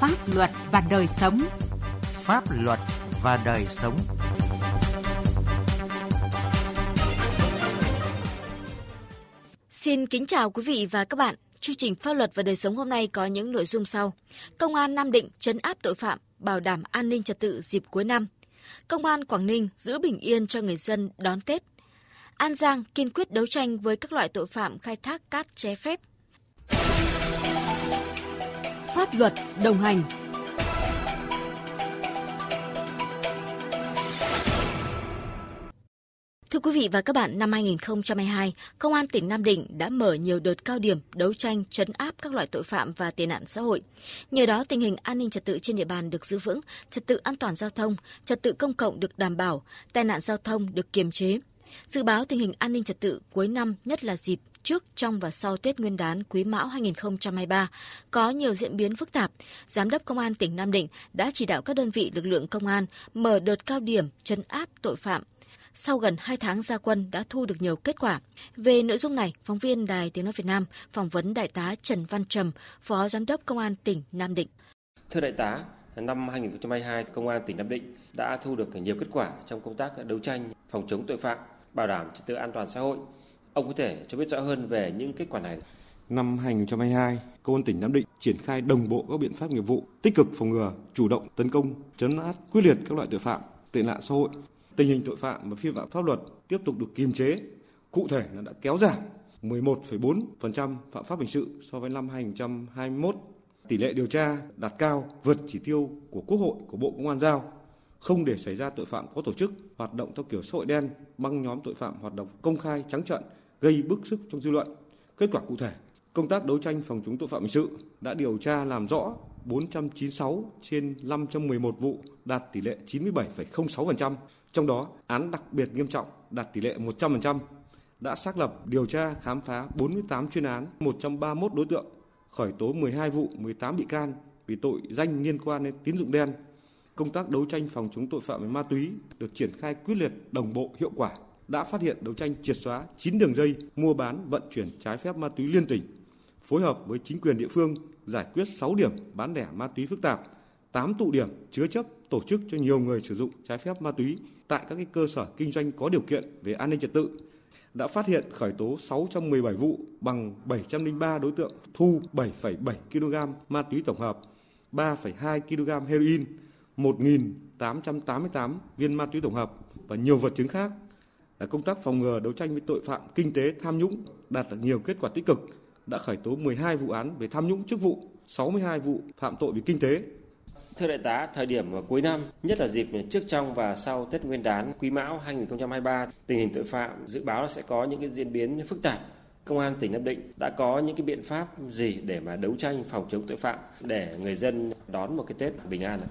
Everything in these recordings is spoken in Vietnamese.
Pháp luật và đời sống. Pháp luật và đời sống. Xin kính chào quý vị và các bạn. Chương trình Pháp luật và đời sống hôm nay có những nội dung sau. Công an Nam Định trấn áp tội phạm, bảo đảm an ninh trật tự dịp cuối năm. Công an Quảng Ninh giữ bình yên cho người dân đón Tết. An Giang kiên quyết đấu tranh với các loại tội phạm khai thác cát trái phép. Pháp luật đồng hành Thưa quý vị và các bạn, năm 2022, Công an tỉnh Nam Định đã mở nhiều đợt cao điểm đấu tranh chấn áp các loại tội phạm và tệ nạn xã hội. Nhờ đó, tình hình an ninh trật tự trên địa bàn được giữ vững, trật tự an toàn giao thông, trật tự công cộng được đảm bảo, tai nạn giao thông được kiềm chế. Dự báo tình hình an ninh trật tự cuối năm, nhất là dịp trước, trong và sau Tết Nguyên đán Quý Mão 2023 có nhiều diễn biến phức tạp. Giám đốc Công an tỉnh Nam Định đã chỉ đạo các đơn vị lực lượng công an mở đợt cao điểm chấn áp tội phạm, sau gần 2 tháng gia quân đã thu được nhiều kết quả. Về nội dung này, phóng viên Đài Tiếng Nói Việt Nam phỏng vấn Đại tá Trần Văn Trầm, Phó Giám đốc Công an tỉnh Nam Định. Thưa Đại tá, năm 2022, Công an tỉnh Nam Định đã thu được nhiều kết quả trong công tác đấu tranh phòng chống tội phạm, bảo đảm trật tự an toàn xã hội. Ông có thể cho biết rõ hơn về những kết quả này. Năm 2022, Công an tỉnh Nam Định triển khai đồng bộ các biện pháp nghiệp vụ, tích cực phòng ngừa, chủ động tấn công, chấn áp quyết liệt các loại tội phạm, tệ nạn xã hội, tình hình tội phạm và vi phạm pháp luật tiếp tục được kiềm chế. Cụ thể là đã kéo giảm 11,4% phạm pháp hình sự so với năm 2021. Tỷ lệ điều tra đạt cao, vượt chỉ tiêu của Quốc hội, của Bộ Công an giao, không để xảy ra tội phạm có tổ chức, hoạt động theo kiểu xã hội đen, băng nhóm tội phạm hoạt động công khai trắng trợn, gây bức xúc trong dư luận. Kết quả cụ thể, công tác đấu tranh phòng chống tội phạm hình sự đã điều tra làm rõ 496 trên 511 vụ, đạt tỷ lệ 97,06%, trong đó, án đặc biệt nghiêm trọng đạt tỷ lệ 100%, đã xác lập điều tra khám phá 48 chuyên án, 131 đối tượng, khởi tố 12 vụ, 18 bị can vì tội danh liên quan đến tín dụng đen. Công tác đấu tranh phòng chống tội phạm về ma túy được triển khai quyết liệt, đồng bộ, hiệu quả, đã phát hiện đấu tranh triệt xóa 9 đường dây mua bán vận chuyển trái phép ma túy liên tỉnh, phối hợp với chính quyền địa phương giải quyết 6 điểm bán lẻ ma túy phức tạp, 8 tụ điểm chứa chấp tổ chức cho nhiều người sử dụng trái phép ma túy tại các cơ sở kinh doanh có điều kiện về an ninh trật tự đã phát hiện khởi tố 617 vụ bằng 703 đối tượng thu 7,7 kg ma túy tổng hợp, 3,2 kg heroin, 1.888 viên ma túy tổng hợp và nhiều vật chứng khác. Là công tác phòng ngừa đấu tranh với tội phạm kinh tế tham nhũng đạt được nhiều kết quả tích cực, đã khởi tố 12 vụ án về tham nhũng chức vụ, 62 vụ phạm tội về kinh tế, Thưa đại tá, thời điểm cuối năm, nhất là dịp trước trong và sau Tết Nguyên đán Quý Mão 2023, tình hình tội phạm dự báo là sẽ có những cái diễn biến phức tạp. Công an tỉnh Nam Định đã có những cái biện pháp gì để mà đấu tranh phòng chống tội phạm để người dân đón một cái Tết bình an? ạ?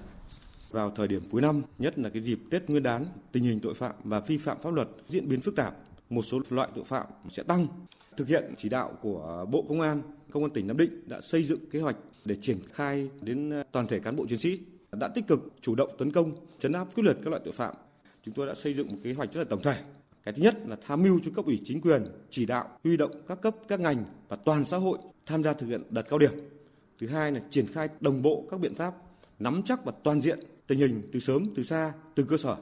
Vào thời điểm cuối năm, nhất là cái dịp Tết Nguyên đán, tình hình tội phạm và vi phạm pháp luật diễn biến phức tạp, một số loại tội phạm sẽ tăng. Thực hiện chỉ đạo của Bộ Công an, Công an tỉnh Nam Định đã xây dựng kế hoạch để triển khai đến ờ, toàn thể cán bộ chiến sĩ đã tích cực chủ động tấn công, chấn áp quyết liệt các loại tội phạm. Chúng tôi đã xây dựng một kế hoạch rất là tổng thể. Cái thứ nhất là tham mưu cho cấp ủy chính quyền chỉ đạo huy động các cấp các ngành và toàn xã hội tham gia thực hiện đợt cao điểm. Thứ hai là triển khai đồng bộ các biện pháp nắm chắc và toàn diện tình hình từ sớm từ xa từ cơ sở,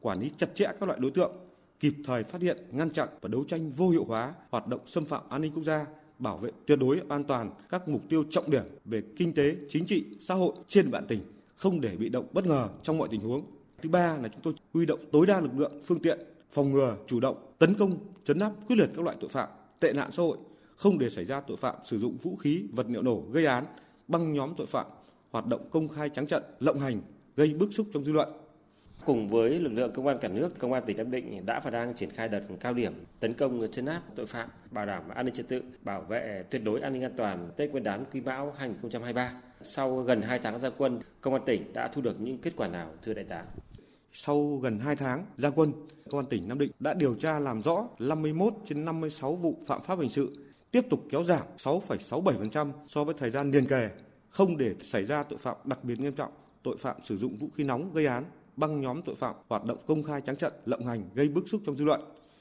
quản lý chặt chẽ các loại đối tượng, kịp thời phát hiện, ngăn chặn và đấu tranh vô hiệu hóa hoạt động xâm phạm an ninh quốc gia bảo vệ tuyệt đối an toàn các mục tiêu trọng điểm về kinh tế, chính trị, xã hội trên địa bàn tỉnh, không để bị động bất ngờ trong mọi tình huống. Thứ ba là chúng tôi huy động tối đa lực lượng, phương tiện, phòng ngừa, chủ động, tấn công, chấn áp quyết liệt các loại tội phạm, tệ nạn xã hội, không để xảy ra tội phạm sử dụng vũ khí, vật liệu nổ gây án, băng nhóm tội phạm, hoạt động công khai trắng trận, lộng hành, gây bức xúc trong dư luận, Cùng với lực lượng công an cả nước, công an tỉnh Nam Định đã và đang triển khai đợt cao điểm tấn công chấn áp tội phạm, bảo đảm an ninh trật tự, bảo vệ tuyệt đối an ninh an toàn Tết Nguyên đán Quý Mão 2023. Sau gần 2 tháng gia quân, công an tỉnh đã thu được những kết quả nào thưa đại tá? Sau gần 2 tháng gia quân, công an tỉnh Nam Định đã điều tra làm rõ 51 trên 56 vụ phạm pháp hình sự, tiếp tục kéo giảm 6,67% so với thời gian liền kề, không để xảy ra tội phạm đặc biệt nghiêm trọng, tội phạm sử dụng vũ khí nóng gây án băng nhóm tội phạm hoạt động công khai trắng trận, lộng hành gây bức xúc trong dư luận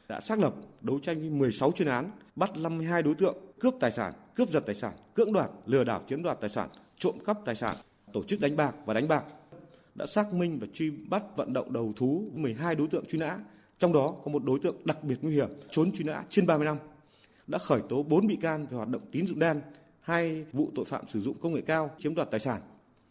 đã xác lập đấu tranh với 16 chuyên án, bắt 52 đối tượng cướp tài sản, cướp giật tài sản, cưỡng đoạt, lừa đảo chiếm đoạt tài sản, trộm cắp tài sản tổ chức đánh bạc và đánh bạc đã xác minh và truy bắt vận động đầu thú 12 đối tượng truy nã, trong đó có một đối tượng đặc biệt nguy hiểm trốn truy nã trên 30 năm. Đã khởi tố 4 bị can về hoạt động tín dụng đen, hai vụ tội phạm sử dụng công nghệ cao chiếm đoạt tài sản.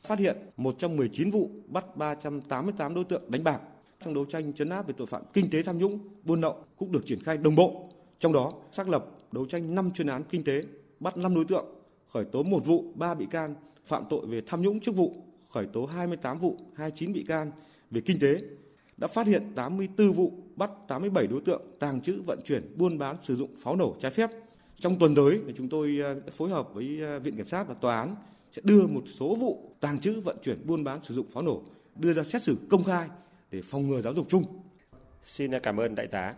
Phát hiện 119 vụ, bắt 388 đối tượng đánh bạc. Trong đấu tranh chấn áp về tội phạm kinh tế tham nhũng, buôn lậu cũng được triển khai đồng bộ. Trong đó xác lập đấu tranh 5 chuyên án kinh tế, bắt 5 đối tượng, khởi tố một vụ, 3 bị can phạm tội về tham nhũng chức vụ, khởi tố 28 vụ, 29 bị can về kinh tế, đã phát hiện 84 vụ, bắt 87 đối tượng tàng trữ, vận chuyển, buôn bán, sử dụng pháo nổ trái phép. Trong tuần tới, chúng tôi ờ, phối hợp với ờ, Viện Kiểm sát và Tòa án sẽ đưa một số vụ tàng trữ, vận chuyển, buôn bán, sử dụng pháo nổ đưa ra xét xử công khai để phòng ngừa giáo dục chung. Xin cảm ơn đại tá.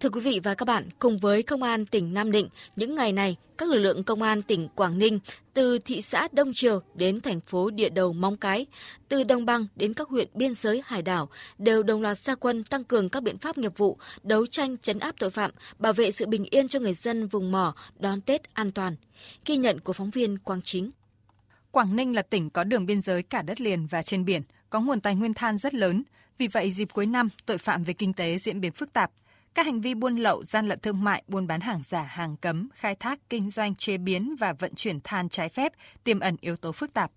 Thưa quý vị và các bạn, cùng với Công an tỉnh Nam Định, những ngày này, các lực lượng Công an tỉnh Quảng Ninh từ thị xã Đông Triều đến thành phố địa đầu Móng Cái, từ Đồng Bằng đến các huyện biên giới hải đảo đều đồng loạt gia quân tăng cường các biện pháp nghiệp vụ, đấu tranh chấn áp tội phạm, bảo vệ sự bình yên cho người dân vùng mỏ đón Tết an toàn. Ghi nhận của phóng viên Quang Chính. Quảng Ninh là tỉnh có đường biên giới cả đất liền và trên biển, có nguồn tài nguyên than rất lớn. Vì vậy, dịp cuối năm, tội phạm về kinh tế diễn biến phức tạp – các hành vi buôn lậu, gian lận thương mại, buôn bán hàng giả, hàng cấm, khai thác, kinh doanh, chế biến và vận chuyển than trái phép tiềm ẩn yếu tố phức tạp.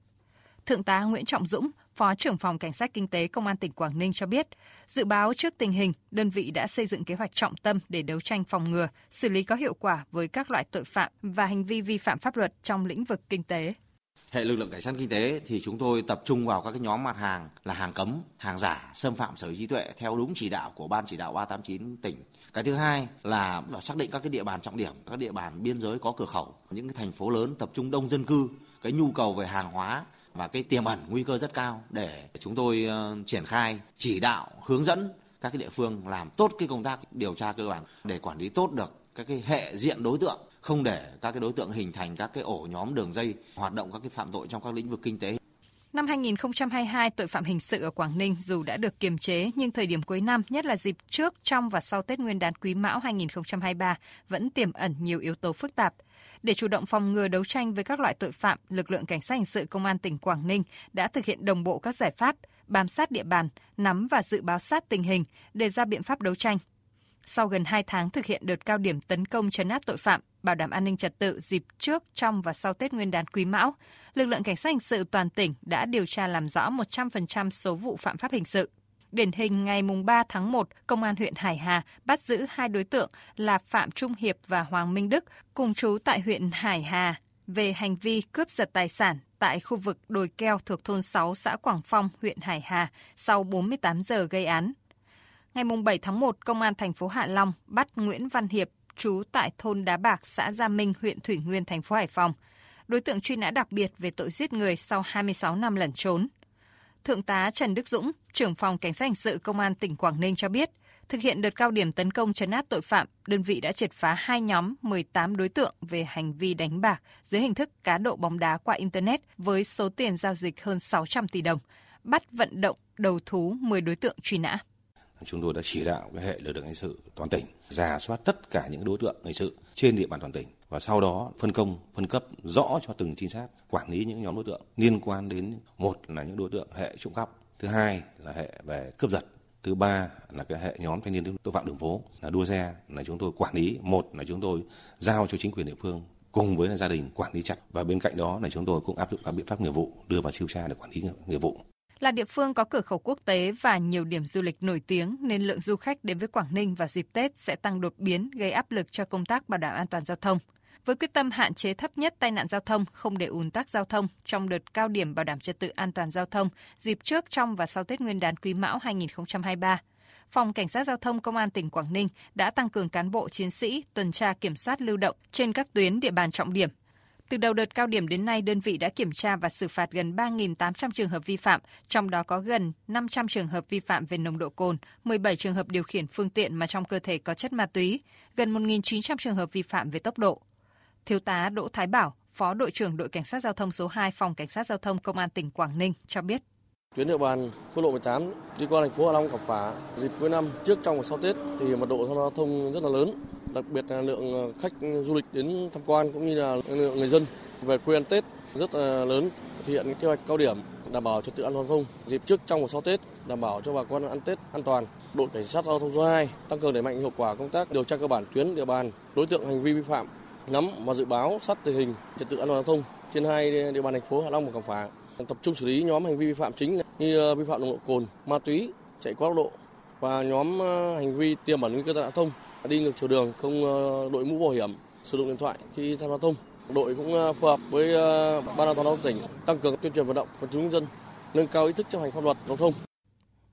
Thượng tá Nguyễn Trọng Dũng, Phó trưởng phòng Cảnh sát Kinh tế Công an tỉnh Quảng Ninh cho biết, dự báo trước tình hình, đơn vị đã xây dựng kế hoạch trọng tâm để đấu tranh phòng ngừa, xử lý có hiệu quả với các loại tội phạm và hành vi vi phạm pháp luật trong lĩnh vực kinh tế hệ lực lượng cảnh sát kinh tế thì chúng tôi tập trung vào các cái nhóm mặt hàng là hàng cấm, hàng giả, xâm phạm sở hữu trí tuệ theo đúng chỉ đạo của ban chỉ đạo 389 tỉnh. Cái thứ hai là xác định các cái địa bàn trọng điểm, các địa bàn biên giới có cửa khẩu, những cái thành phố lớn tập trung đông dân cư, cái nhu cầu về hàng hóa và cái tiềm ẩn nguy cơ rất cao để chúng tôi uh, triển khai chỉ đạo hướng dẫn các cái địa phương làm tốt cái công tác điều tra cơ bản để quản lý tốt được các cái hệ diện đối tượng không để các cái đối tượng hình thành các cái ổ nhóm đường dây hoạt động các cái phạm tội trong các lĩnh vực kinh tế. Năm 2022, tội phạm hình sự ở Quảng Ninh dù đã được kiềm chế nhưng thời điểm cuối năm, nhất là dịp trước, trong và sau Tết Nguyên đán Quý Mão 2023 vẫn tiềm ẩn nhiều yếu tố phức tạp. Để chủ động phòng ngừa đấu tranh với các loại tội phạm, lực lượng cảnh sát hình sự công an tỉnh Quảng Ninh đã thực hiện đồng bộ các giải pháp, bám sát địa bàn, nắm và dự báo sát tình hình, đề ra biện pháp đấu tranh, sau gần 2 tháng thực hiện đợt cao điểm tấn công chấn áp tội phạm, bảo đảm an ninh trật tự dịp trước, trong và sau Tết Nguyên đán Quý Mão, lực lượng cảnh sát hình sự toàn tỉnh đã điều tra làm rõ 100% số vụ phạm pháp hình sự. Điển hình ngày 3 tháng 1, Công an huyện Hải Hà bắt giữ hai đối tượng là Phạm Trung Hiệp và Hoàng Minh Đức cùng chú tại huyện Hải Hà về hành vi cướp giật tài sản tại khu vực đồi keo thuộc thôn 6 xã Quảng Phong, huyện Hải Hà sau 48 giờ gây án. Ngày 7 tháng 1, Công an thành phố Hạ Long bắt Nguyễn Văn Hiệp, trú tại thôn Đá Bạc, xã Gia Minh, huyện Thủy Nguyên, thành phố Hải Phòng. Đối tượng truy nã đặc biệt về tội giết người sau 26 năm lẩn trốn. Thượng tá Trần Đức Dũng, trưởng phòng Cảnh sát hình sự Công an tỉnh Quảng Ninh cho biết, thực hiện đợt cao điểm tấn công chấn áp tội phạm, đơn vị đã triệt phá hai nhóm 18 đối tượng về hành vi đánh bạc dưới hình thức cá độ bóng đá qua Internet với số tiền giao dịch hơn 600 tỷ đồng, bắt vận động đầu thú 10 đối tượng truy nã chúng tôi đã chỉ đạo cái hệ lực lượng hình sự toàn tỉnh giả soát tất cả những đối tượng hình sự trên địa bàn toàn tỉnh và sau đó phân công, phân cấp rõ cho từng trinh sát, quản lý những nhóm đối tượng liên quan đến một là những đối tượng hệ trộm cắp, thứ hai là hệ về cướp giật, thứ ba là cái hệ nhóm thanh niên tội phạm đường phố là đua xe, là chúng tôi quản lý. Một là chúng tôi giao cho chính quyền địa phương cùng với là gia đình quản lý chặt và bên cạnh đó là chúng tôi cũng áp dụng các biện pháp nghiệp vụ đưa vào siêu tra để quản lý nghiệp vụ là địa phương có cửa khẩu quốc tế và nhiều điểm du lịch nổi tiếng nên lượng du khách đến với Quảng Ninh vào dịp Tết sẽ tăng đột biến gây áp lực cho công tác bảo đảm an toàn giao thông. Với quyết tâm hạn chế thấp nhất tai nạn giao thông, không để ùn tắc giao thông trong đợt cao điểm bảo đảm trật tự an toàn giao thông dịp trước, trong và sau Tết Nguyên đán Quý Mão 2023, Phòng Cảnh sát Giao thông Công an tỉnh Quảng Ninh đã tăng cường cán bộ chiến sĩ tuần tra kiểm soát lưu động trên các tuyến địa bàn trọng điểm, từ đầu đợt cao điểm đến nay, đơn vị đã kiểm tra và xử phạt gần 3.800 trường hợp vi phạm, trong đó có gần 500 trường hợp vi phạm về nồng độ cồn, 17 trường hợp điều khiển phương tiện mà trong cơ thể có chất ma túy, gần 1.900 trường hợp vi phạm về tốc độ. Thiếu tá Đỗ Thái Bảo, Phó đội trưởng đội Cảnh sát Giao thông số 2 Phòng Cảnh sát Giao thông Công an tỉnh Quảng Ninh cho biết. Tuyến địa bàn quốc lộ 18 đi qua thành phố Hạ Long, Cẩm Phả dịp cuối năm trước trong và sau Tết thì mật độ giao thông rất là lớn đặc biệt là lượng ờ, khách du lịch đến tham quan cũng như là lượng người dân về quê ăn Tết rất là lớn thực hiện kế hoạch cao điểm đảm bảo trật tự an toàn giao thông dịp trước trong và sau Tết đảm bảo cho bà con ăn Tết an toàn. Đội cảnh sát giao thông số 2 tăng cường đẩy mạnh hiệu quả công tác điều tra cơ bản tuyến địa bàn, đối tượng hành vi vi phạm, nắm và dự báo sát tình hình trật tự an toàn giao thông trên hai địa bàn thành phố Hạ Long và Cẩm Phả. Tập trung xử lý nhóm hành vi vi phạm chính như ờ, vi phạm nồng độ cồn, ma túy, chạy quá tốc độ và nhóm hành vi tiềm ẩn nguy cơ tai nạn thông, đi ngược chiều đường, không ờ, đội mũ bảo hiểm, sử dụng điện thoại khi tham gia giao thông. Đội cũng ờ, phù hợp với ờ, ban an toàn giao thông tỉnh tăng cường tuyên truyền vận động quần chúng dân nâng cao ý thức chấp hành pháp luật giao thông.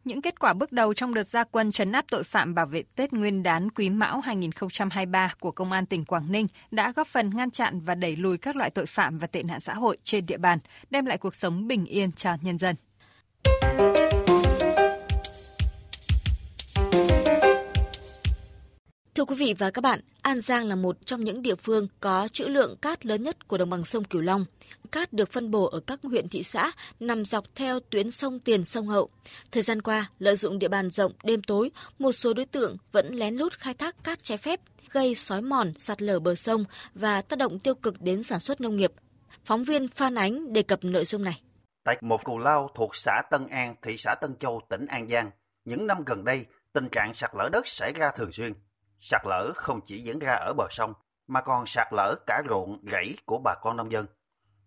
Những kết quả bước đầu trong đợt gia quân chấn áp tội phạm bảo vệ Tết Nguyên đán Quý Mão 2023 của Công an tỉnh Quảng Ninh đã góp phần ngăn chặn và đẩy lùi các loại tội phạm và tệ nạn xã hội trên địa bàn, đem lại cuộc sống bình yên cho nhân dân. Thưa quý vị và các bạn, An Giang là một trong những địa phương có trữ lượng cát lớn nhất của đồng bằng sông Cửu Long. Cát được phân bổ ở các huyện thị xã nằm dọc theo tuyến sông Tiền sông Hậu. Thời gian qua, lợi dụng địa bàn rộng đêm tối, một số đối tượng vẫn lén lút khai thác cát trái phép, gây sói mòn, sạt lở bờ sông và tác động tiêu cực đến sản xuất nông nghiệp. Phóng viên Phan Ánh đề cập nội dung này. Tại một cù lao thuộc xã Tân An, thị xã Tân Châu, tỉnh An Giang, những năm gần đây, tình trạng sạt lở đất xảy ra thường xuyên. Sạt lở không chỉ diễn ra ở bờ sông, mà còn sạt lở cả ruộng rẫy của bà con nông dân.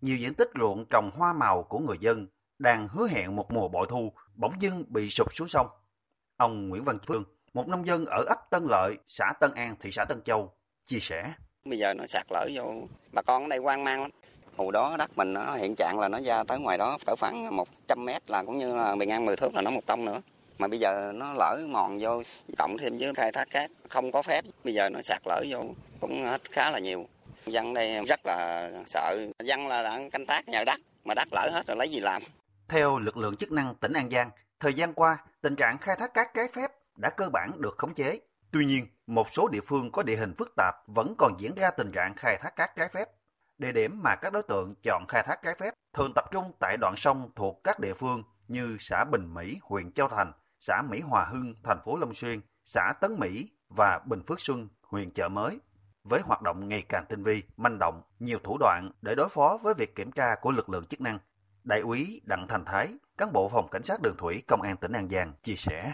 Nhiều diện tích ruộng trồng hoa màu của người dân đang hứa hẹn một mùa bội thu bỗng dưng bị sụp xuống sông. Ông Nguyễn Văn Phương, một nông dân ở ấp Tân Lợi, xã Tân An, thị xã Tân Châu, chia sẻ. Bây giờ nó sạt lở vô, bà con ở đây hoang mang lắm. Hồi đó đất mình nó hiện trạng là nó ra tới ngoài đó cỡ khoảng 100 mét là cũng như là bề ngang 10 thước là nó một công nữa mà bây giờ nó lỡ mòn vô cộng thêm với khai thác cát không có phép bây giờ nó sạt lở vô cũng hết khá là nhiều. Dân đây rất là sợ dân là đang canh tác nhờ đất mà đất lỡ hết rồi lấy gì làm? Theo lực lượng chức năng tỉnh An Giang thời gian qua tình trạng khai thác cát trái phép đã cơ bản được khống chế. Tuy nhiên một số địa phương có địa hình phức tạp vẫn còn diễn ra tình trạng khai thác cát trái phép. Địa điểm mà các đối tượng chọn khai thác trái phép thường tập trung tại đoạn sông thuộc các địa phương như xã Bình Mỹ, huyện Châu Thành, xã Mỹ Hòa Hưng, thành phố Long Xuyên, xã Tấn Mỹ và Bình Phước Xuân, huyện Chợ Mới. Với hoạt động ngày càng tinh vi, manh động, nhiều thủ đoạn để đối phó với việc kiểm tra của lực lượng chức năng, Đại úy Đặng Thành Thái, cán bộ phòng cảnh sát đường thủy công an tỉnh An Giang chia sẻ.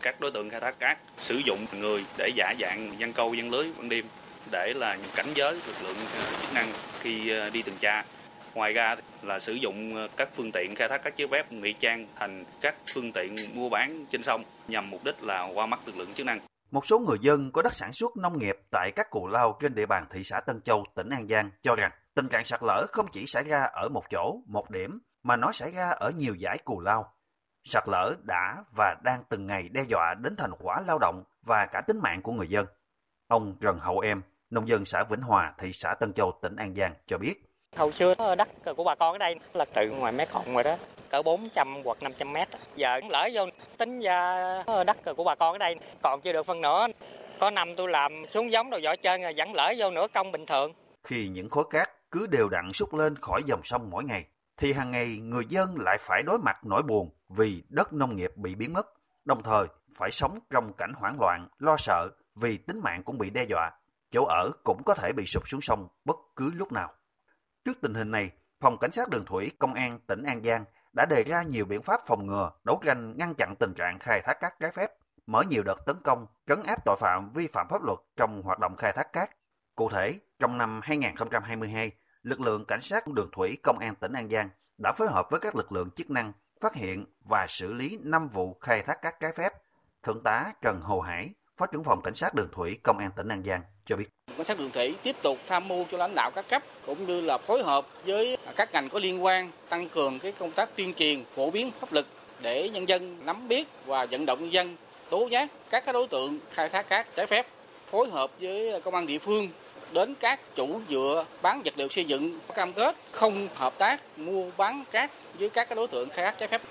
Các đối tượng khai thác cát sử dụng người để giả dạng dân câu dân lưới ban đêm để là cảnh giới lực lượng ờ, chức năng khi ờ, đi tuần tra Ngoài ra là sử dụng ờ, các phương tiện khai thác các chiếc phép ngụy trang thành các phương tiện mua bán trên sông nhằm mục đích là qua mắt lực lượng chức năng. Một số người dân có đất sản xuất nông nghiệp tại các cù lao trên địa bàn thị xã Tân Châu, tỉnh An Giang cho rằng tình trạng sạt lở không chỉ xảy ra ở một chỗ, một điểm, mà nó xảy ra ở nhiều giải cù lao. Sạt lở đã và đang từng ngày đe dọa đến thành quả lao động và cả tính mạng của người dân. Ông Trần Hậu Em, nông dân xã Vĩnh Hòa, thị xã Tân Châu, tỉnh An Giang cho biết Hồi xưa đất của bà con ở đây là từ ngoài mé khổng rồi đó, cỡ 400 hoặc 500 mét. Giờ lỡ vô tính ra đất của bà con ở đây còn chưa được phân nữa. Có năm tôi làm xuống giống đồ vỏ trơn rồi vẫn lỡ vô nửa công bình thường. Khi những khối cát cứ đều đặn xúc lên khỏi dòng sông mỗi ngày, thì hàng ngày người dân lại phải đối mặt nỗi buồn vì đất nông nghiệp bị biến mất, đồng thời phải sống trong cảnh hoảng loạn, lo sợ vì tính mạng cũng bị đe dọa. Chỗ ở cũng có thể bị sụp xuống sông bất cứ lúc nào. Trước tình hình này, Phòng Cảnh sát Đường Thủy Công an tỉnh An Giang đã đề ra nhiều biện pháp phòng ngừa, đấu tranh ngăn chặn tình trạng khai thác cát trái phép, mở nhiều đợt tấn công, trấn áp tội phạm vi phạm pháp luật trong hoạt động khai thác cát. Cụ thể, trong năm 2022, lực lượng cảnh sát đường thủy công an tỉnh An Giang đã phối hợp với các lực lượng chức năng phát hiện và xử lý 5 vụ khai thác cát trái phép. Thượng tá Trần Hồ Hải, Phó trưởng phòng cảnh sát đường thủy công an tỉnh An Giang cho biết. Cảnh sát đường thủy tiếp tục tham mưu cho lãnh đạo các cấp cũng như là phối hợp với các ngành có liên quan tăng cường cái công tác tuyên truyền, phổ biến pháp luật để nhân dân nắm biết và vận động nhân dân tố giác các đối tượng khai thác cát trái phép, phối hợp với công an địa phương đến các chủ dựa bán vật liệu xây dựng cam kết không hợp tác mua bán cát với các đối tượng khai thác trái phép.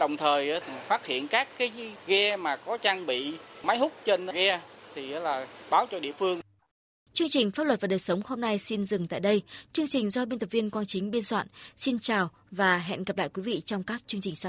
Đồng thời ờ, phát hiện các cái ghe mà có trang bị máy hút trên ghe thì ờ, là báo cho địa phương. Chương trình Pháp luật và đời sống hôm nay xin dừng tại đây. Chương trình do biên tập viên Quang Chính biên soạn. Xin chào và hẹn gặp lại quý vị trong các chương trình sau.